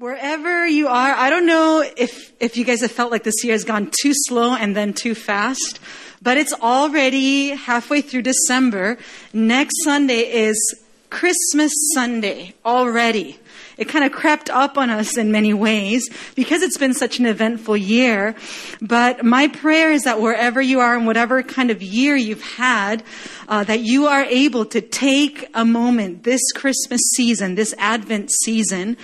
Wherever you are, I don't know if, if you guys have felt like this year has gone too slow and then too fast, but it's already halfway through December. Next Sunday is Christmas Sunday already. It kind of crept up on us in many ways because it's been such an eventful year. But my prayer is that wherever you are and whatever kind of year you've had, uh, that you are able to take a moment this Christmas season, this Advent season,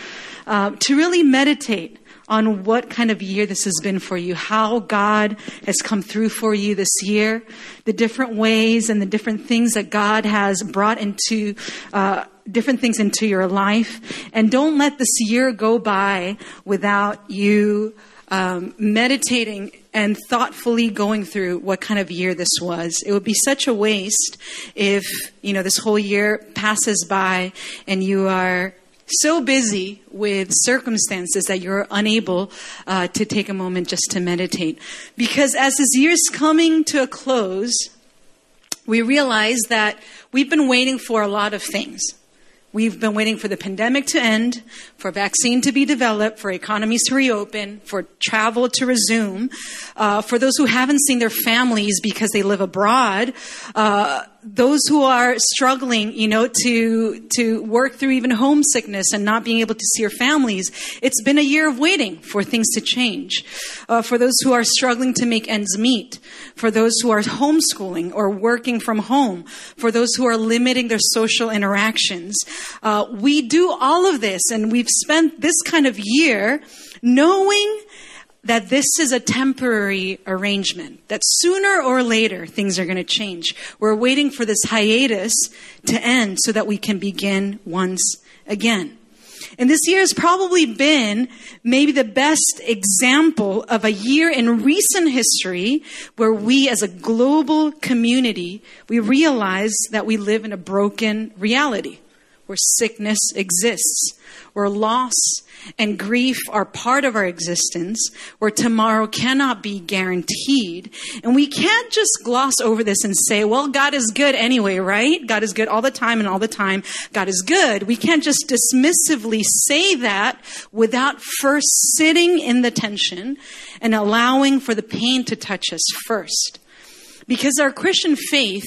uh, to really meditate on what kind of year this has been for you, how God has come through for you this year, the different ways and the different things that God has brought into, uh, different things into your life. And don't let this year go by without you um, meditating and thoughtfully going through what kind of year this was. It would be such a waste if, you know, this whole year passes by and you are so busy with circumstances that you're unable uh, to take a moment just to meditate. Because as this year's coming to a close, we realize that we've been waiting for a lot of things. We've been waiting for the pandemic to end, for vaccine to be developed, for economies to reopen, for travel to resume, uh, for those who haven't seen their families because they live abroad. Uh, those who are struggling, you know, to to work through even homesickness and not being able to see your families, it's been a year of waiting for things to change. Uh, for those who are struggling to make ends meet, for those who are homeschooling or working from home, for those who are limiting their social interactions, uh, we do all of this, and we've spent this kind of year knowing that this is a temporary arrangement, that sooner or later things are going to change. We're waiting for this hiatus to end so that we can begin once again. And this year has probably been maybe the best example of a year in recent history where we as a global community, we realize that we live in a broken reality where sickness exists, where loss and grief are part of our existence, where tomorrow cannot be guaranteed. And we can't just gloss over this and say, well, God is good anyway, right? God is good all the time and all the time. God is good. We can't just dismissively say that without first sitting in the tension and allowing for the pain to touch us first. Because our Christian faith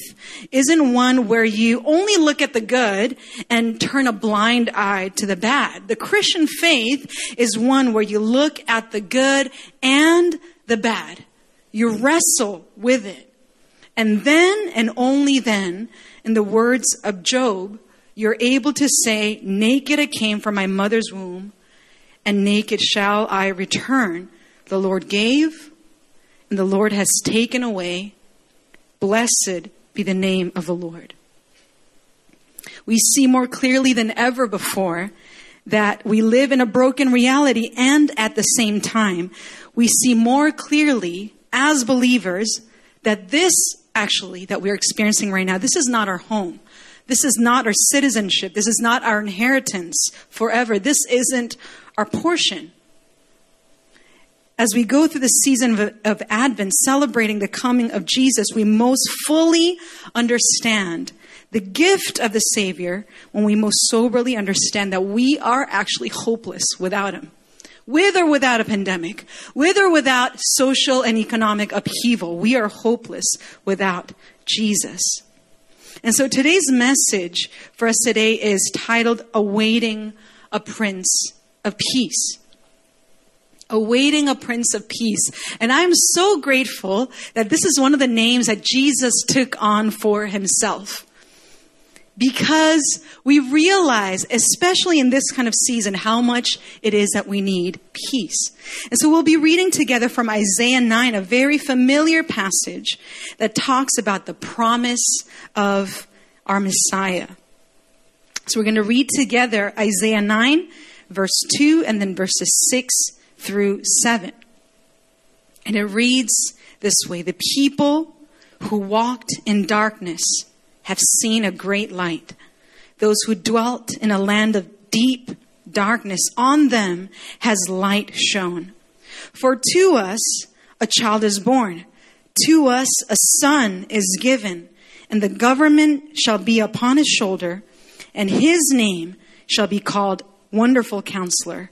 isn't one where you only look at the good and turn a blind eye to the bad. The Christian faith is one where you look at the good and the bad. You wrestle with it. And then and only then, in the words of Job, you're able to say, Naked I came from my mother's womb, and naked shall I return. The Lord gave, and the Lord has taken away. Blessed be the name of the Lord. We see more clearly than ever before that we live in a broken reality and at the same time, we see more clearly as believers that this actually that we're experiencing right now, this is not our home. This is not our citizenship. This is not our inheritance forever. This isn't our portion as we go through the season of, of, Advent, celebrating the coming of Jesus, we most fully understand the gift of the Savior when we most soberly understand that we are actually hopeless without Him. With or without a pandemic, with or without social and economic upheaval, we are hopeless without Jesus. And so today's message for us today is titled Awaiting a Prince of Peace awaiting a Prince of Peace. And I'm so grateful that this is one of the names that Jesus took on for himself. Because we realize, especially in this kind of season, how much it is that we need peace. And so we'll be reading together from Isaiah 9, a very familiar passage that talks about the promise of our Messiah. So we're going to read together Isaiah 9, verse 2, and then verses 6 through 7. And it reads this way The people who walked in darkness have seen a great light. Those who dwelt in a land of deep darkness, on them has light shone. For to us a child is born, to us a son is given, and the government shall be upon his shoulder, and his name shall be called Wonderful Counselor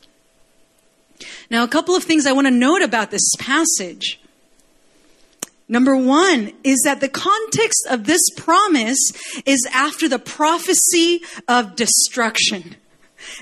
Now, a couple of things I want to note about this passage. Number one is that the context of this promise is after the prophecy of destruction.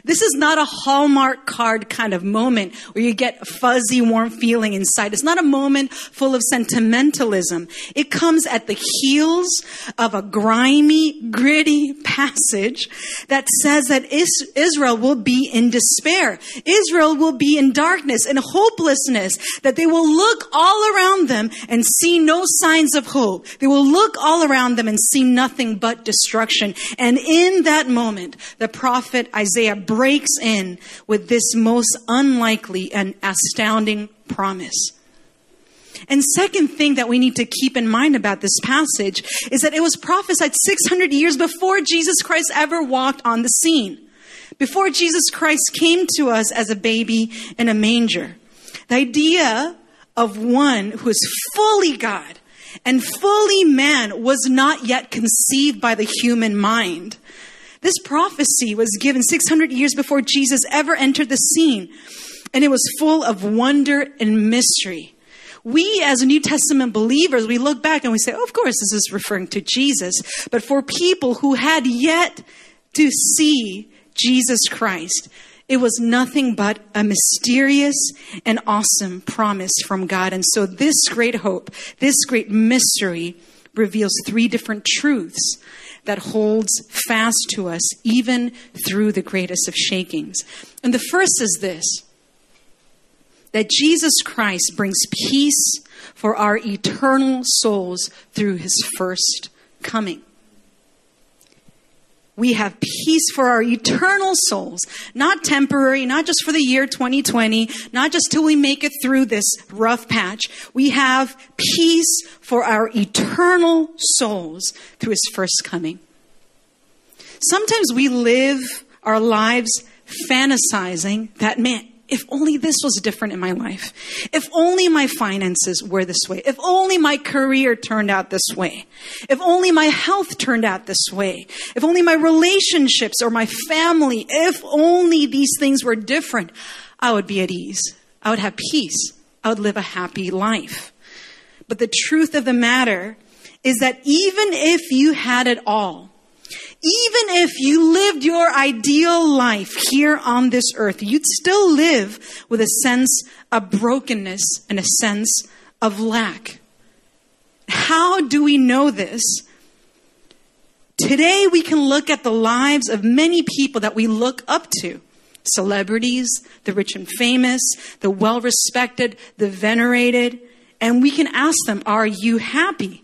This is not a Hallmark card kind of moment where you get a fuzzy, warm feeling inside. It's not a moment full of sentimentalism. It comes at the heels of a grimy, gritty passage that says that Israel will be in despair. Israel will be in darkness and hopelessness, that they will look all around them and see no signs of hope. They will look all around them and see nothing but destruction. And in that moment, the prophet Isaiah breaks in with this most unlikely and astounding promise. And second thing that we need to keep in mind about this passage is that it was prophesied 600 years before Jesus Christ ever walked on the scene. Before Jesus Christ came to us as a baby in a manger. The idea of one who is fully God and fully man was not yet conceived by the human mind. This prophecy was given 600 years before Jesus ever entered the scene, and it was full of wonder and mystery. We, as New Testament believers, we look back and we say, oh, of course, this is referring to Jesus. But for people who had yet to see Jesus Christ, it was nothing but a mysterious and awesome promise from God. And so this great hope, this great mystery reveals three different truths that holds fast to us even through the greatest of shakings. And the first is this that Jesus Christ brings peace for our eternal souls through his first coming. We have peace for our eternal souls, not temporary, not just for the year 2020, not just till we make it through this rough patch. We have peace for our eternal souls through his first coming. Sometimes we live our lives fantasizing that, man, if only this was different in my life. If only my finances were this way. If only my career turned out this way. If only my health turned out this way. If only my relationships or my family, if only these things were different, I would be at ease. I would have peace. I would live a happy life. But the truth of the matter is that even if you had it all, even if you lived your ideal life here on this earth, you'd still live with a sense of brokenness and a sense of lack. How do we know this? Today we can look at the lives of many people that we look up to. Celebrities, the rich and famous, the well respected, the venerated, and we can ask them, are you happy?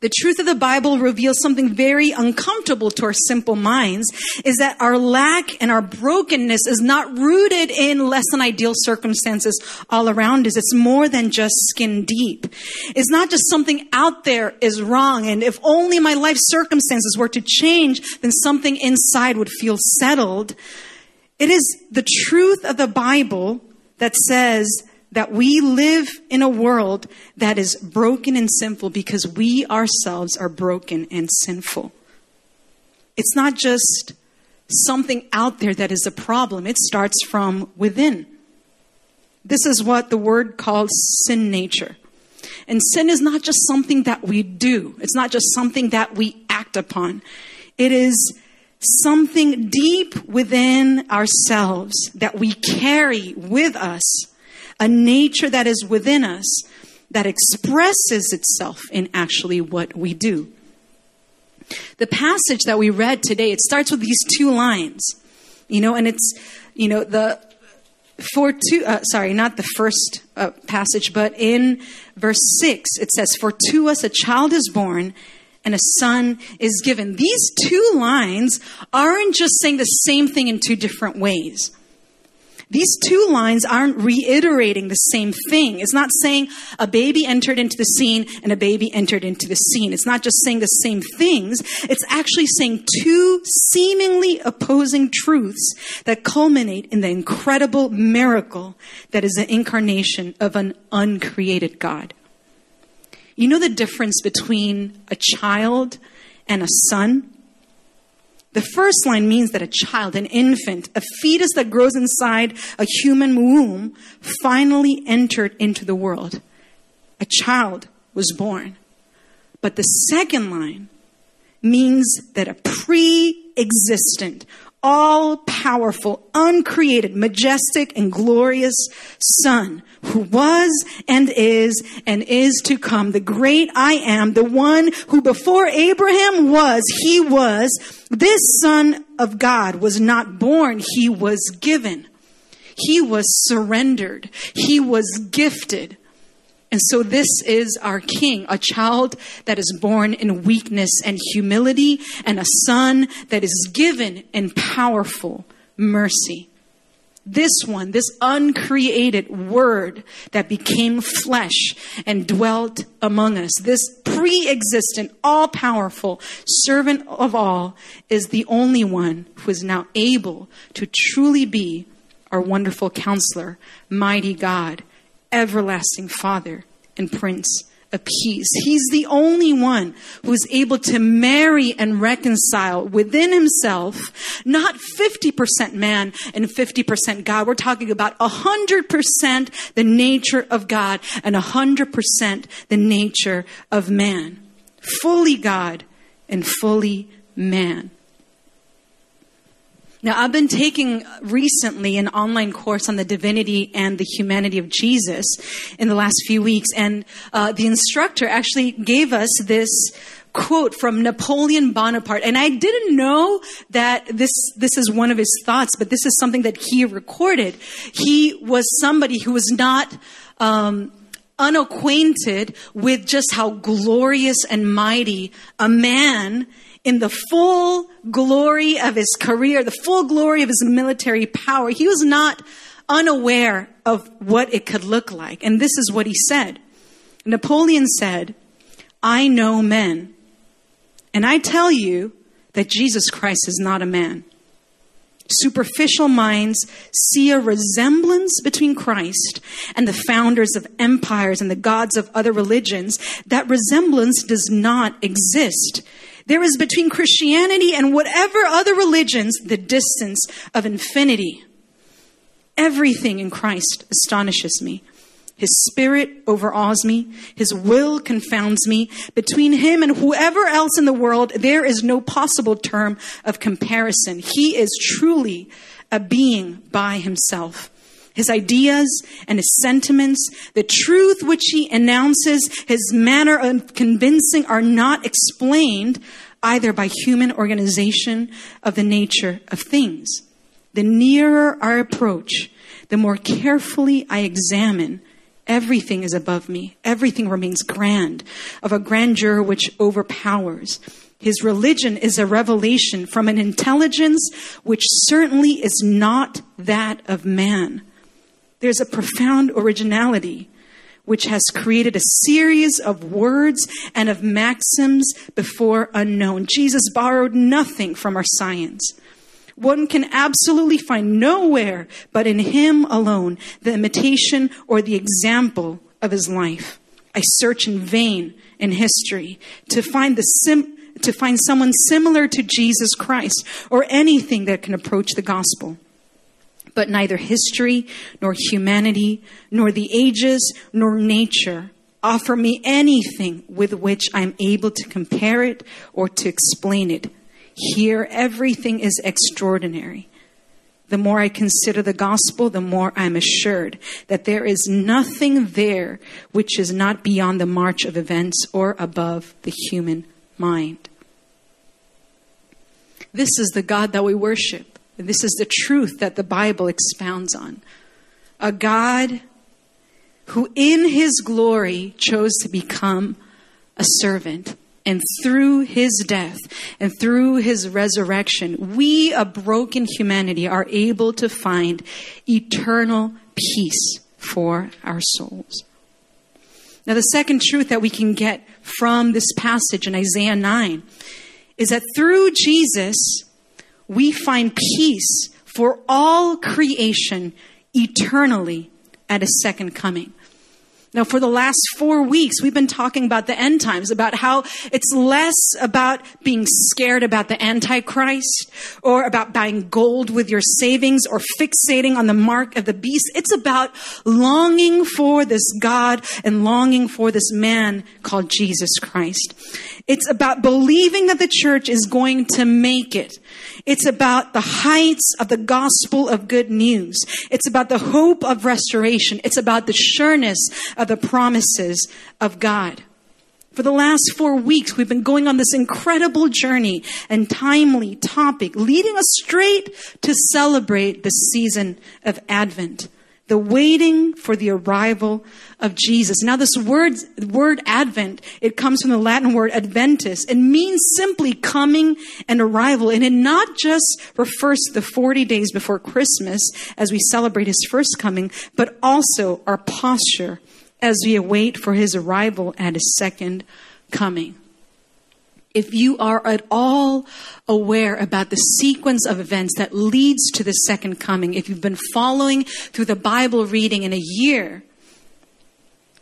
The truth of the Bible reveals something very uncomfortable to our simple minds is that our lack and our brokenness is not rooted in less than ideal circumstances all around us. It's more than just skin deep. It's not just something out there is wrong. And if only my life circumstances were to change, then something inside would feel settled. It is the truth of the Bible that says that we live in a world that is broken and sinful because we ourselves are broken and sinful. It's not just something out there that is a problem, it starts from within. This is what the word calls sin nature. And sin is not just something that we do, it's not just something that we act upon. It is something deep within ourselves that we carry with us a nature that is within us that expresses itself in actually what we do. The passage that we read today, it starts with these two lines, you know, and it's, you know, the for to uh, sorry, not the first uh, passage, but in verse six, it says, "For to us a child is born." And a son is given. These two lines aren't just saying the same thing in two different ways. These two lines aren't reiterating the same thing. It's not saying a baby entered into the scene and a baby entered into the scene. It's not just saying the same things. It's actually saying two seemingly opposing truths that culminate in the incredible miracle that is the incarnation of an uncreated God. You know the difference between a child and a son? The first line means that a child, an infant, a fetus that grows inside a human womb, finally entered into the world. A child was born. But the second line means that a pre existent, all powerful, uncreated, majestic, and glorious Son who was and is and is to come, the great I am, the one who before Abraham was, he was. This Son of God was not born, he was given. He was surrendered. He was gifted. And so this is our king, a child that is born in weakness and humility, and a son that is given in powerful mercy. This one, this uncreated word that became flesh and dwelt among us, this pre existent, all powerful servant of all, is the only one who is now able to truly be our wonderful counselor, mighty God, everlasting Father and Prince of Peace. He's the only one who is able to marry and reconcile within himself, not 50% man and 50% God. We're talking about 100% the nature of God and 100% the nature of man. Fully God and fully man. Now, I've been taking recently an online course on the divinity and the humanity of Jesus in the last few weeks, and uh, the instructor actually gave us this quote from Napoleon Bonaparte. And I didn't know that this, this is one of his thoughts, but this is something that he recorded. He was somebody who was not, um, unacquainted with just how glorious and mighty a man in the full glory of his career, the full glory of his military power. He was not unaware of what it could look like. And this is what he said. Napoleon said, I know men, and I tell you that Jesus Christ is not a man. Superficial minds see a resemblance between Christ and the founders of empires and the gods of other religions. That resemblance does not exist. There is between Christianity and whatever other religions the distance of infinity. Everything in Christ astonishes me. His spirit overawes me. His will confounds me. Between him and whoever else in the world, there is no possible term of comparison. He is truly a being by himself. His ideas and his sentiments, the truth which he announces, his manner of convincing are not explained either by human organization of the nature of things. The nearer our approach, the more carefully I examine Everything is above me. Everything remains grand, of a grandeur which overpowers. His religion is a revelation from an intelligence which certainly is not that of man. There's a profound originality which has created a series of words and of maxims before unknown. Jesus borrowed nothing from our science. One can absolutely find nowhere but in him alone the imitation or the example of his life. I search in vain in history to find the sim- to find someone similar to Jesus Christ or anything that can approach the gospel. But neither history, nor humanity, nor the ages, nor nature offer me anything with which I'm able to compare it or to explain it. Here, everything is extraordinary. The more I consider the gospel, the more I'm assured that there is nothing there which is not beyond the march of events or above the human mind. This is the God that we worship. And this is the truth that the Bible expounds on. A God who in his glory chose to become a servant And through his death and through his resurrection, we, a broken humanity, are able to find eternal peace for our souls. Now, the second truth that we can get from this passage in Isaiah 9 is that through Jesus, we find peace for all creation eternally at a second coming. Now, for the last four weeks, we've been talking about the end times, about how it's less about being scared about the Antichrist or about buying gold with your savings or fixating on the mark of the beast. It's about longing for this God and longing for this man called Jesus Christ. It's about believing that the church is going to make it. It's about the heights of the gospel of good news. It's about the hope of restoration. It's about the sureness of the promises of God. For the last four weeks, we've been going on this incredible journey and timely topic, leading us straight to celebrate the season of Advent the waiting for the arrival of Jesus. Now, this word, word Advent, it comes from the Latin word Adventus. It means simply coming and arrival. And it not just refers to the 40 days before Christmas as we celebrate his first coming, but also our posture as we await for his arrival at his second coming if you are at all aware about the sequence of events that leads to the second coming, if you've been following through the Bible reading in a year,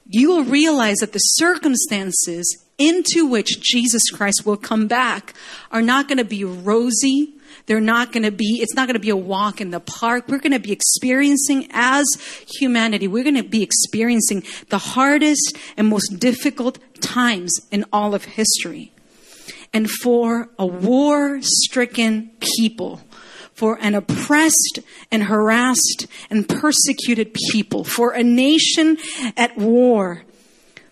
you will realize that the circumstances into which Jesus Christ will come back are not going to be rosy. They're not going to be, it's not going to be a walk in the park. We're going to be experiencing as humanity, we're going to be experiencing the hardest and most difficult times in all of history and for a war stricken people, for an oppressed and harassed and persecuted people, for a nation at war,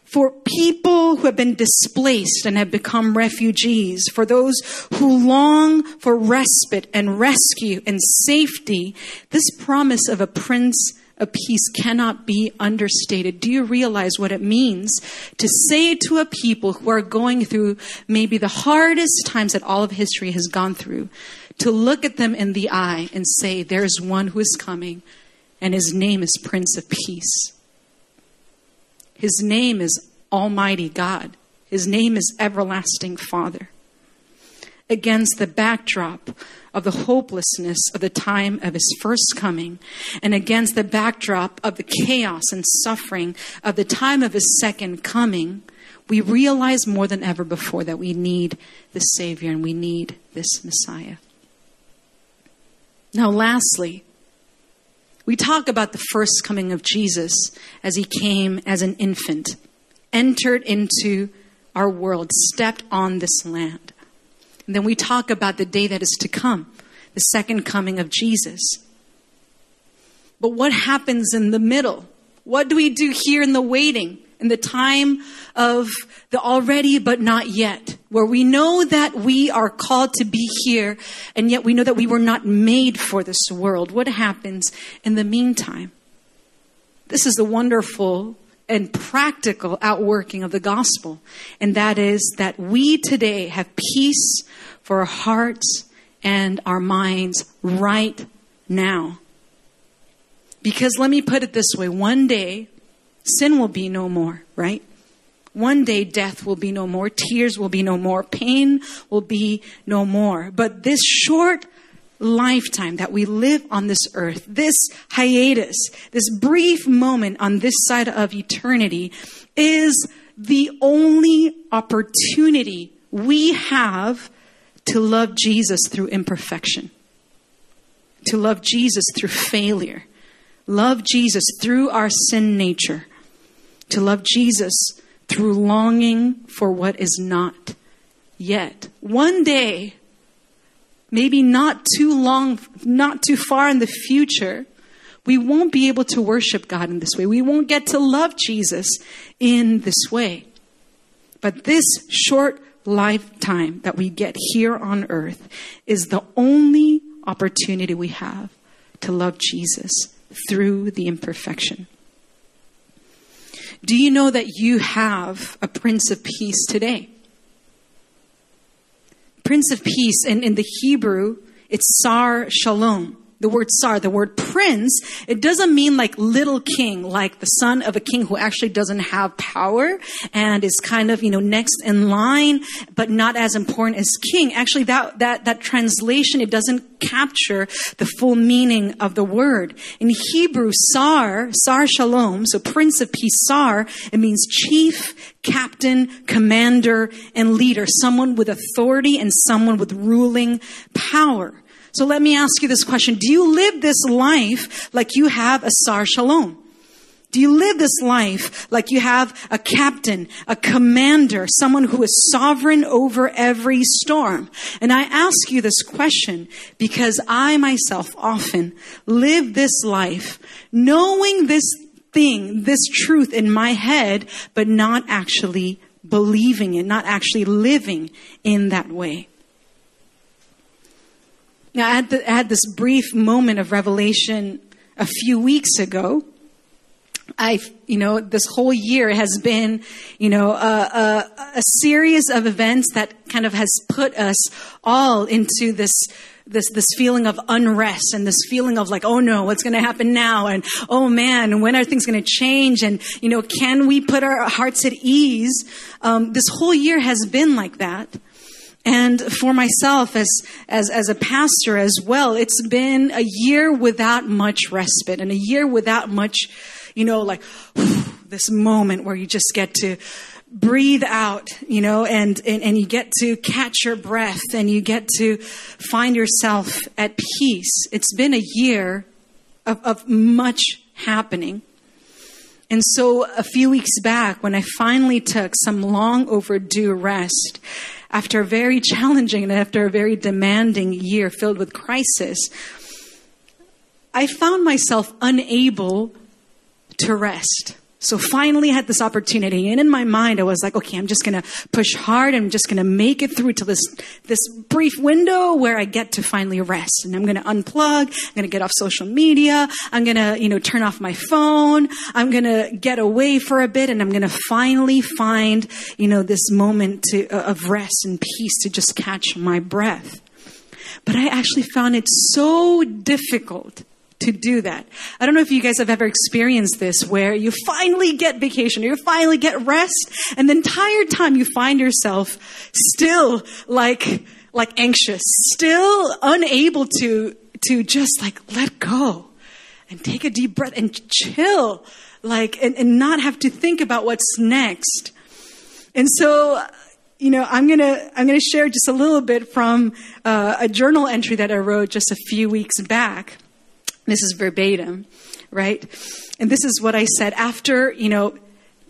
for people who have been displaced and have become refugees, for those who long for respite and rescue and safety, this promise of a prince of peace cannot be understated. Do you realize what it means to say to a people who are going through maybe the hardest times that all of history has gone through, to look at them in the eye and say, There's one who is coming, and his name is Prince of Peace. His name is Almighty God. His name is Everlasting Father. Against the backdrop of the hopelessness of the time of his first coming and against the backdrop of the chaos and suffering of the time of his second coming, we realize more than ever before that we need the Savior and we need this Messiah. Now, lastly, we talk about the first coming of Jesus as he came as an infant, entered into our world, stepped on this land. And then we talk about the day that is to come, the second coming of Jesus. But what happens in the middle? What do we do here in the waiting, in the time of the already but not yet, where we know that we are called to be here, and yet we know that we were not made for this world? What happens in the meantime? This is the wonderful and practical outworking of the gospel. And that is that we today have peace for our hearts and our minds right now. Because let me put it this way one day, sin will be no more, right? One day, death will be no more, tears will be no more, pain will be no more. But this short lifetime that we live on this earth, this hiatus, this brief moment on this side of eternity is the only opportunity we have to love Jesus through imperfection, to love Jesus through failure, love Jesus through our sin nature, to love Jesus through longing for what is not yet. One day, maybe not too long, not too far in the future, we won't be able to worship God in this way. We won't get to love Jesus in this way. But this short lifetime that we get here on earth is the only opportunity we have to love Jesus through the imperfection. Do you know that you have a Prince of Peace today? Prince of Peace in, in the Hebrew, it's Sar Shalom the word sar, the word prince, it doesn't mean like little king, like the son of a king who actually doesn't have power and is kind of, you know, next in line, but not as important as king. Actually, that, that, that translation, it doesn't capture the full meaning of the word. In Hebrew, sar, sar shalom, so prince of peace, sar, it means chief, captain, commander, and leader, someone with authority and someone with ruling power. So let me ask you this question. Do you live this life like you have a Sar Shalom? Do you live this life like you have a captain, a commander, someone who is sovereign over every storm? And I ask you this question because I myself often live this life knowing this thing, this truth in my head, but not actually believing it, not actually living in that way. Now, I had, the, I had this brief moment of revelation a few weeks ago. I, you know, this whole year has been, you know, a, a, a, series of events that kind of has put us all into this, this, this feeling of unrest and this feeling of like, oh no, what's going to happen now? And oh man, when are things going to change? And, you know, can we put our hearts at ease? Um, this whole year has been like that. And for myself as, as, as a pastor as well, it's been a year without much respite and a year without much, you know, like this moment where you just get to breathe out, you know, and, and, and you get to catch your breath and you get to find yourself at peace. It's been a year of, of much happening. And so a few weeks back, when I finally took some long overdue rest, after a very challenging and after a very demanding year filled with crisis, I found myself unable to rest. So finally I had this opportunity. And in my mind, I was like, okay, I'm just going to push hard. I'm just going to make it through to this, this brief window where I get to finally rest. And I'm going to unplug. I'm going to get off social media. I'm going to, you know, turn off my phone. I'm going to get away for a bit and I'm going to finally find, you know, this moment to, uh, of rest and peace to just catch my breath. But I actually found it so difficult to do that. I don't know if you guys have ever experienced this where you finally get vacation you finally get rest and the entire time you find yourself still like, like anxious, still unable to, to just like let go and take a deep breath and chill, like, and, and not have to think about what's next. And so, you know, I'm gonna I'm gonna share just a little bit from uh, a journal entry that I wrote just a few weeks back. This is verbatim, right? And this is what I said after, you know,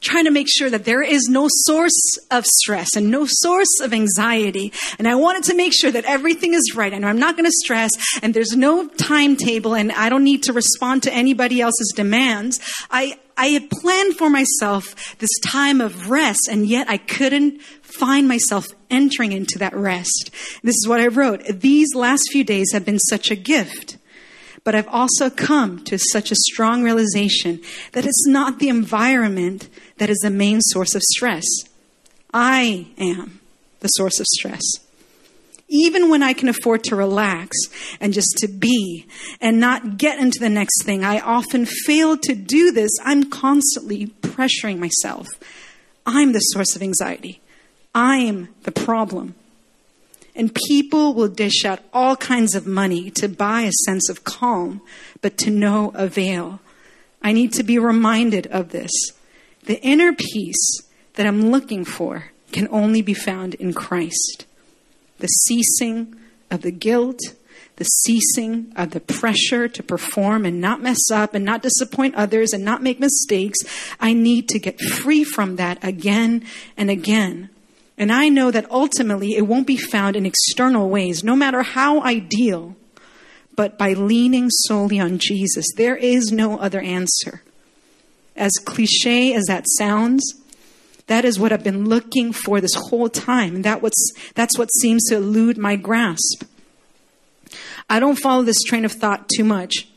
trying to make sure that there is no source of stress and no source of anxiety. And I wanted to make sure that everything is right. Know I'm not going to stress and there's no timetable and I don't need to respond to anybody else's demands. I, I had planned for myself this time of rest and yet I couldn't find myself entering into that rest. This is what I wrote. These last few days have been such a gift. But I've also come to such a strong realization that it's not the environment that is the main source of stress. I am the source of stress. Even when I can afford to relax and just to be and not get into the next thing, I often fail to do this. I'm constantly pressuring myself. I'm the source of anxiety. I'm the problem. And people will dish out all kinds of money to buy a sense of calm, but to no avail. I need to be reminded of this. The inner peace that I'm looking for can only be found in Christ. The ceasing of the guilt, the ceasing of the pressure to perform and not mess up and not disappoint others and not make mistakes. I need to get free from that again and again. And I know that ultimately it won't be found in external ways, no matter how ideal, but by leaning solely on Jesus. There is no other answer. As cliche as that sounds, that is what I've been looking for this whole time. And that what's, that's what seems to elude my grasp. I don't follow this train of thought too much.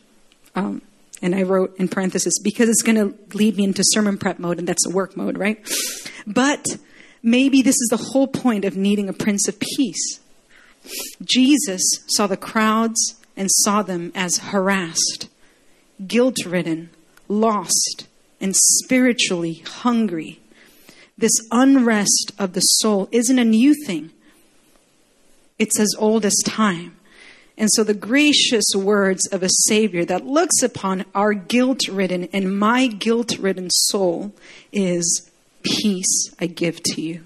Um, and I wrote in parenthesis because it's going to lead me into sermon prep mode, and that's a work mode, right? But Maybe this is the whole point of needing a Prince of Peace. Jesus saw the crowds and saw them as harassed, guilt ridden, lost, and spiritually hungry. This unrest of the soul isn't a new thing, it's as old as time. And so, the gracious words of a Savior that looks upon our guilt ridden and my guilt ridden soul is Peace I give to you.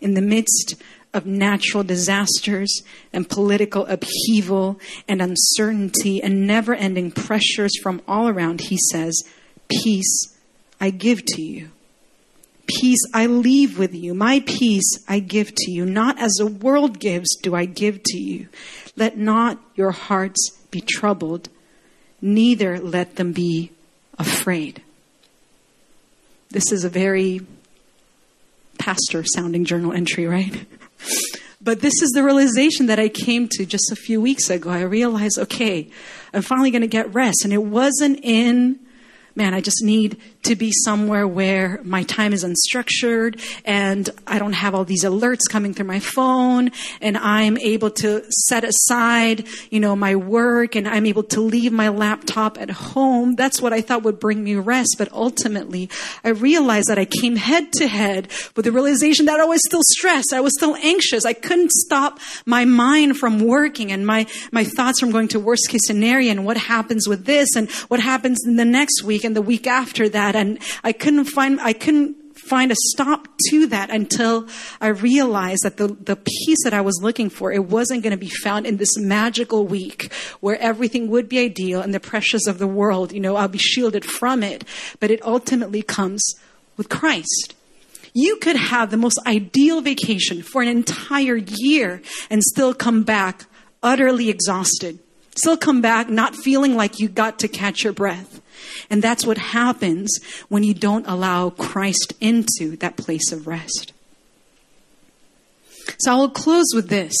In the midst of natural disasters and political upheaval and uncertainty and never ending pressures from all around, he says, Peace I give to you. Peace I leave with you. My peace I give to you. Not as the world gives, do I give to you. Let not your hearts be troubled, neither let them be afraid. This is a very pastor sounding journal entry, right? But this is the realization that I came to just a few weeks ago. I realized, okay, I'm finally going to get rest. And it wasn't in man, I just need to be somewhere where my time is unstructured and I don't have all these alerts coming through my phone and I'm able to set aside, you know, my work and I'm able to leave my laptop at home. That's what I thought would bring me rest. But ultimately, I realized that I came head to head with the realization that I was still stressed. I was still anxious. I couldn't stop my mind from working and my, my thoughts from going to worst case scenario and what happens with this and what happens in the next week and the week after that. And I couldn't find, I couldn't find a stop to that until I realized that the, the peace that I was looking for, it wasn't going to be found in this magical week where everything would be ideal and the pressures of the world, you know, I'll be shielded from it. But it ultimately comes with Christ. You could have the most ideal vacation for an entire year and still come back utterly exhausted. Still come back not feeling like you got to catch your breath. And that's what happens when you don't allow Christ into that place of rest. So I will close with this.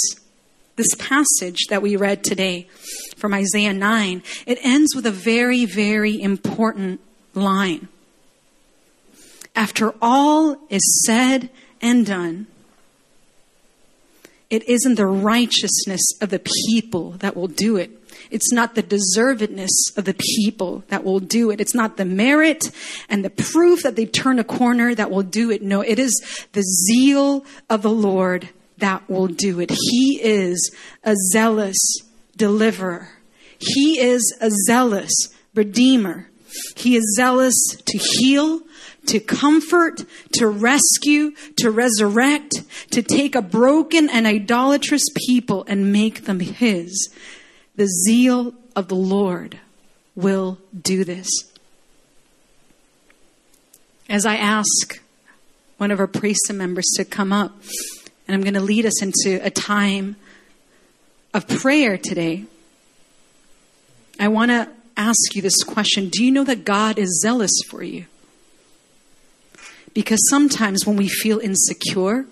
This passage that we read today from Isaiah 9, it ends with a very, very important line. After all is said and done, it isn't the righteousness of the people that will do it, it's not the deservedness of the people that will do it. It's not the merit and the proof that they turn a corner that will do it. No, it is the zeal of the Lord that will do it. He is a zealous deliverer. He is a zealous redeemer. He is zealous to heal, to comfort, to rescue, to resurrect, to take a broken and idolatrous people and make them his. The zeal of the Lord will do this. As I ask one of our priest members to come up, and I'm going to lead us into a time of prayer today, I want to ask you this question Do you know that God is zealous for you? Because sometimes when we feel insecure,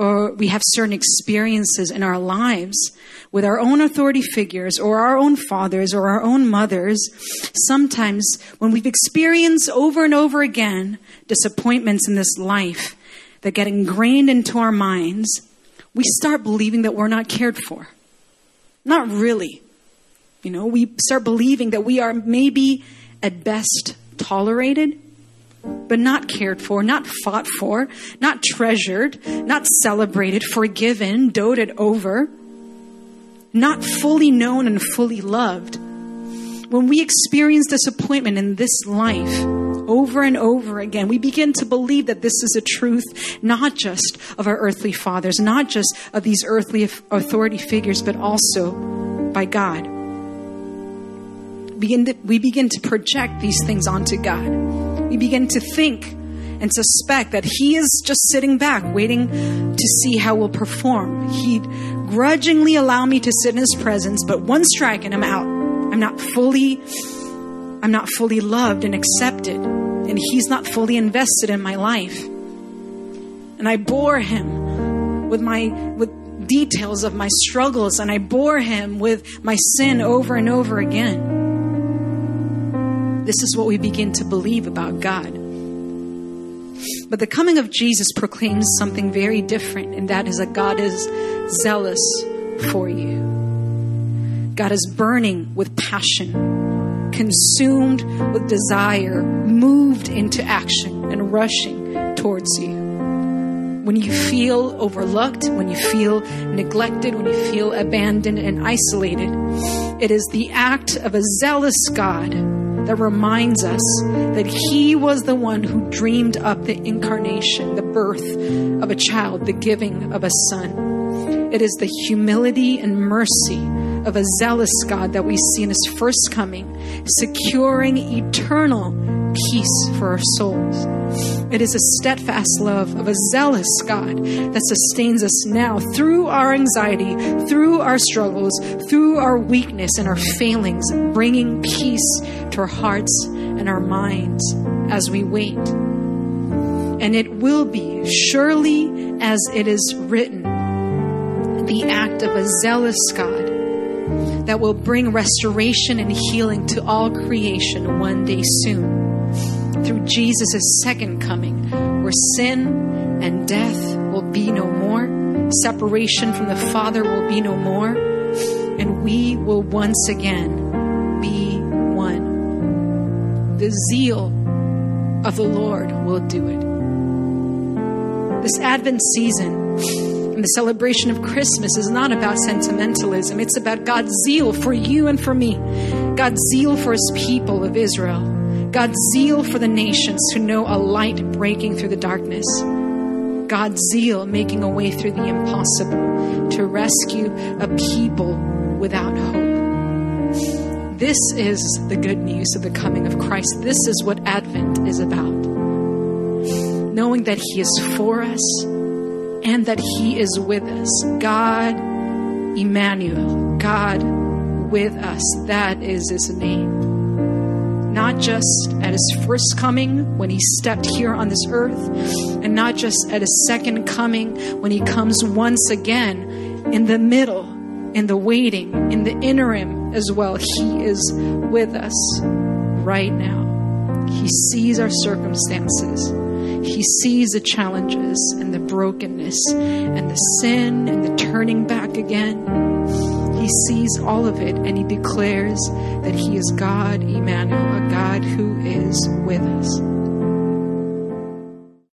or we have certain experiences in our lives with our own authority figures or our own fathers or our own mothers, sometimes when we've experienced over and over again disappointments in this life that get ingrained into our minds, we start believing that we're not cared for. Not really. You know, we start believing that we are maybe at best tolerated but not cared for, not fought for, not treasured, not celebrated, forgiven, doted over, not fully known and fully loved. When we experience disappointment in this life over and over again, we begin to believe that this is a truth not just of our earthly fathers, not just of these earthly authority figures, but also by God. Begin to, we begin to project these things onto God we begin to think and suspect that he is just sitting back waiting to see how we'll perform. He'd grudgingly allow me to sit in his presence, but one strike and I'm out. I'm not fully I'm not fully loved and accepted, and he's not fully invested in my life. And I bore him with my with details of my struggles and I bore him with my sin over and over again. This is what we begin to believe about God. But the coming of Jesus proclaims something very different, and that is that God is zealous for you. God is burning with passion, consumed with desire, moved into action, and rushing towards you. When you feel overlooked, when you feel neglected, when you feel abandoned and isolated, it is the act of a zealous God that reminds us that He was the one who dreamed up the incarnation, the birth of a child, the giving of a son. It is the humility and mercy of a zealous God that we see in His first coming, securing eternal peace for our souls. It is a steadfast love of a zealous God that sustains us now through our anxiety, through our struggles, through our weakness and our failings, bringing peace to our hearts and our minds as we wait. And it will be, surely as it is written, the act of a zealous God that will bring restoration and healing to all creation one day soon through Jesus' second coming, where sin and death will be no more, separation from the Father will be no more, and we will once again be one. The zeal of the Lord will do it. This Advent season, and the celebration of Christmas is not about sentimentalism. It's about God's zeal for you and for me, God's zeal for his people of Israel. God's zeal for the nations to know a light breaking through the darkness. God's zeal making a way through the impossible to rescue a people without hope. This is the good news of the coming of Christ. This is what Advent is about. Knowing that He is for us and that He is with us. God, Emmanuel, God with us. That is His name not just at his first coming when he stepped here on this earth, and not just at his second coming when he comes once again, in the middle, in the waiting, in the interim as well. He is with us right now. He sees our circumstances. He sees the challenges and the brokenness and the sin and the turning back again. He sees all of it and he declares that he is God, Emmanuel, a God who is with us.